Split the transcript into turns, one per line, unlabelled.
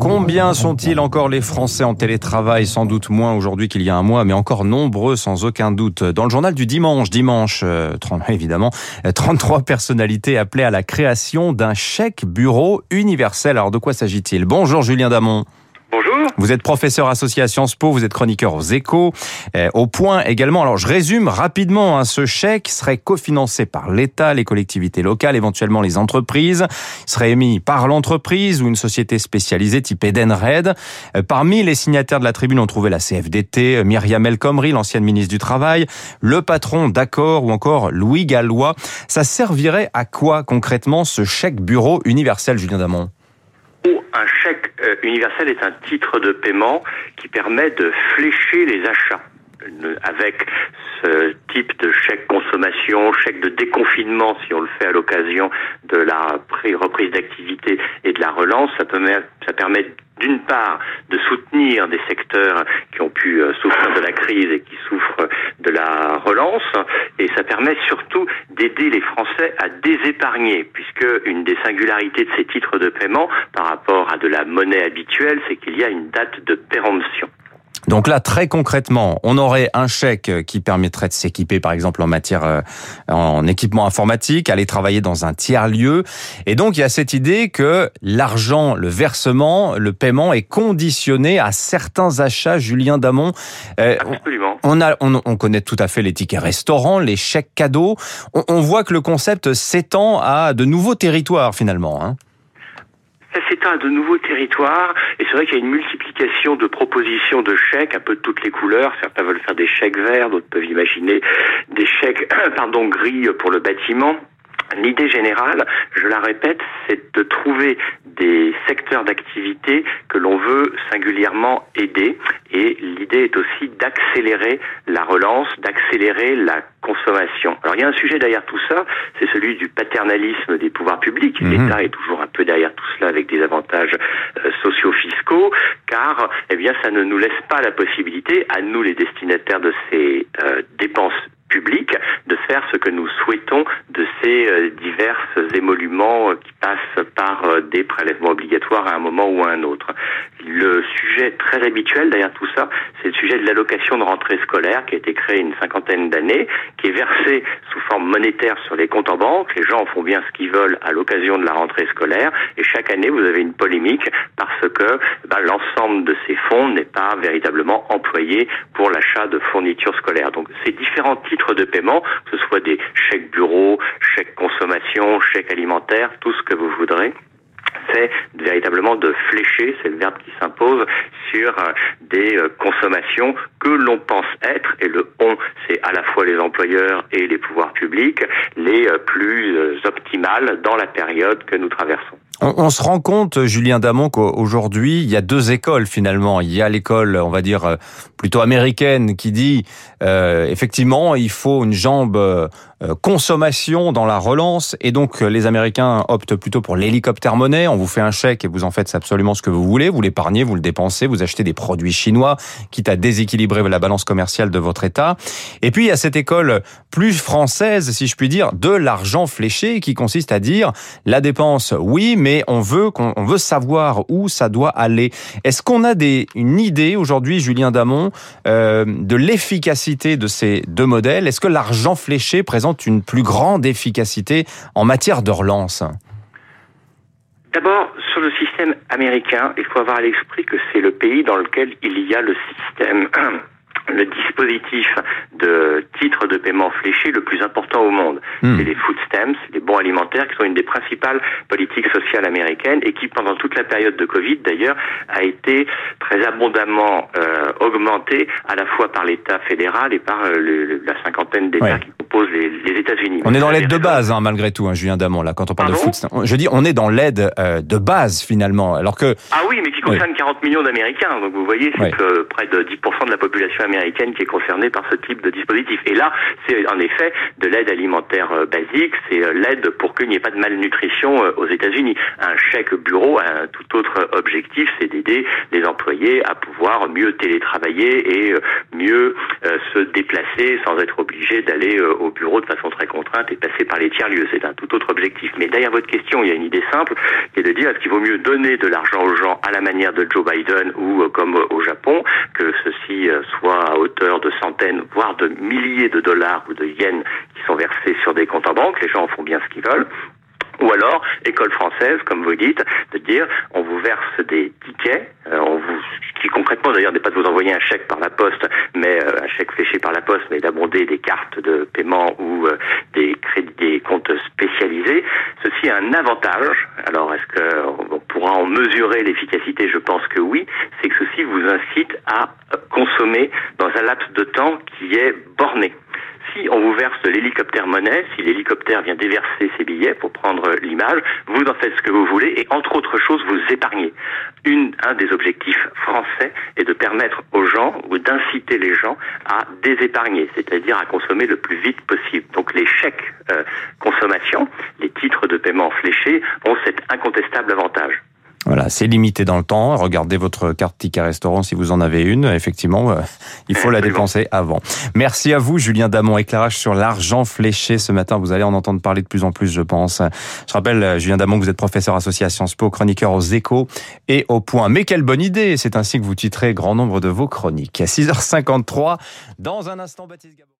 Combien sont-ils encore les Français en télétravail? Sans doute moins aujourd'hui qu'il y a un mois, mais encore nombreux sans aucun doute. Dans le journal du dimanche, dimanche, euh, 30, évidemment, euh, 33 personnalités appelées à la création d'un chèque bureau universel. Alors de quoi s'agit-il? Bonjour Julien Damon. Vous êtes professeur associé à Sciences Po, vous êtes chroniqueur aux échos, euh, au point également. Alors je résume rapidement, hein, ce chèque serait cofinancé par l'État, les collectivités locales, éventuellement les entreprises, Il serait émis par l'entreprise ou une société spécialisée type Edenred. Euh, parmi les signataires de la tribune, on trouvait la CFDT, euh, Myriam El Khomri, l'ancienne ministre du Travail, le patron d'Accor ou encore Louis Gallois. Ça servirait à quoi concrètement ce chèque bureau universel, Julien Damon?
Un chèque universel est un titre de paiement qui permet de flécher les achats. Avec ce type de chèque consommation, chèque de déconfinement, si on le fait à l'occasion de la reprise d'activité et de la relance, ça permet, ça permet d'une part de soutenir des secteurs qui ont pu euh, souffrir de la crise et qui souffrent de la relance, et ça permet surtout d'aider les Français à désépargner, puisque une des singularités de ces titres de paiement par rapport à de la monnaie habituelle, c'est qu'il y a une date de péremption.
Donc là, très concrètement, on aurait un chèque qui permettrait de s'équiper, par exemple, en matière, euh, en équipement informatique, aller travailler dans un tiers lieu. Et donc, il y a cette idée que l'argent, le versement, le paiement est conditionné à certains achats. Julien Damon, euh,
Absolument.
on a, on, on connaît tout à fait les tickets restaurants, les chèques cadeaux. On, on voit que le concept s'étend à de nouveaux territoires finalement. Hein.
S'étend à de nouveaux territoires et c'est vrai qu'il y a une multiplication de propositions de chèques un peu de toutes les couleurs. Certains veulent faire des chèques verts, d'autres peuvent imaginer des chèques pardon gris pour le bâtiment. L'idée générale, je la répète, c'est de trouver des secteurs d'activité que l'on veut singulièrement aider. Et l'idée est aussi d'accélérer la relance, d'accélérer la consommation. Alors il y a un sujet derrière tout ça, c'est celui du paternalisme des pouvoirs publics.
Mhm.
L'État est toujours un peu derrière tout cela avec des avantages euh, socio-fiscaux, car eh bien ça ne nous laisse pas la possibilité, à nous les destinataires de ces euh, dépenses publiques, de faire ce que nous souhaitons de ces euh, diverses émoluments euh, qui passent par euh, des prélèvements obligatoires à un moment ou à un autre. Le sujet très habituel derrière tout ça, c'est le sujet de l'allocation de rentrée scolaire qui a été créé une cinquantaine d'années, qui est versée sous forme monétaire sur les comptes en banque. Les gens en font bien ce qu'ils veulent à l'occasion de la rentrée scolaire. Et chaque année, vous avez une polémique parce que ben, l'ensemble de ces fonds n'est pas véritablement employé pour l'achat de fournitures scolaires. Donc ces différents titres de paiement, que ce soit des chèques bureaux, chèques consommation, chèques alimentaires, tout ce que vous voudrez, c'est véritablement de flécher, c'est le verbe qui s'impose, sur euh, des euh, consommations que l'on pense être, et le on, c'est à la fois les employeurs et les pouvoirs publics, les euh, plus optimales dans la période que nous traversons.
On, se rend compte, Julien Damon, qu'aujourd'hui, il y a deux écoles finalement. Il y a l'école, on va dire, plutôt américaine qui dit, effectivement, il faut une jambe consommation dans la relance. Et donc, les Américains optent plutôt pour l'hélicoptère monnaie. On vous fait un chèque et vous en faites absolument ce que vous voulez. Vous l'épargnez, vous le dépensez, vous achetez des produits chinois, quitte à déséquilibrer la balance commerciale de votre État. Et puis, il y a cette école plus française, si je puis dire, de l'argent fléché qui consiste à dire, la dépense, oui, mais on veut on veut savoir où ça doit aller. Est-ce qu'on a des, une idée aujourd'hui, Julien Damon, euh, de l'efficacité de ces deux modèles? Est-ce que l'argent fléché présente une plus grande efficacité en matière de relance
D'abord, sur le système américain, il faut avoir à l'esprit que c'est le pays dans lequel il y a le système le dispositif de titres de paiement fléchés le plus important au monde.
Hmm.
C'est les food stamps, les bons alimentaires, qui sont une des principales politiques sociales américaines et qui, pendant toute la période de Covid, d'ailleurs, a été très abondamment euh, augmentée à la fois par l'État fédéral et par euh, le- la cinquantaine d'États
Ouais.
qui composent les, les États-Unis.
On est dans l'aide de base, hein, malgré tout, hein, Julien Damon, là, quand on parle de
Pardon
stamp. Je dis, on est dans l'aide euh, de base, finalement. Alors que
Ah oui, mais qui concerne 40 millions d'Américains. Donc vous voyez, c'est que près de 10% de la population américaine qui est concernée par ce type de dispositif. Et là, c'est en effet de l'aide alimentaire euh, basique, c'est euh, l'aide pour qu'il n'y ait pas de malnutrition euh, aux États-Unis. Un chèque bureau a un tout autre objectif, c'est d'aider les employés à pouvoir mieux télétravailler et mieux se déplacer sans être obligés d'aller au bureau de façon très contrainte et passer par les tiers-lieux. C'est un tout autre objectif. Mais derrière votre question, il y a une idée simple qui est de dire est-ce qu'il vaut mieux donner de l'argent aux gens à la manière de Joe Biden ou euh, comme au Japon, que ceci euh, soit à hauteur de centaines, voire de milliers de dollars ou de yens qui sont versés sur des comptes en banque? Les gens font bien ce qu'ils veulent. Ou alors, école française, comme vous dites, de dire on vous verse des tickets, euh, on vous, concrètement d'ailleurs n'est pas de vous envoyer un chèque par la poste, mais euh, un chèque fléché par la poste, mais d'abonder des cartes de paiement ou euh, des crédits, des comptes spécialisés. Ceci a un avantage. Alors, est-ce qu'on pourra en mesurer l'efficacité? Je pense que oui. C'est que ceci vous incite à consommer dans un laps de temps qui est borné si on vous verse de l'hélicoptère monnaie, si l'hélicoptère vient déverser ses billets pour prendre l'image, vous en faites ce que vous voulez et entre autres choses, vous épargnez. Un des objectifs français est de permettre aux gens ou d'inciter les gens à désépargner, c'est-à-dire à consommer le plus vite possible. Donc les chèques euh, consommation, les titres de paiement fléchés ont cet incontestable avantage.
Voilà, c'est limité dans le temps. Regardez votre carte ticket restaurant si vous en avez une. Effectivement, euh, il faut la dépenser avant. Merci à vous, Julien Damon. Éclairage sur l'argent fléché ce matin. Vous allez en entendre parler de plus en plus, je pense. Je rappelle, euh, Julien Damon, que vous êtes professeur associé à Sciences Po, chroniqueur aux échos et au point. Mais quelle bonne idée! C'est ainsi que vous titrez grand nombre de vos chroniques. À 6h53, dans un instant, Baptiste Gabon.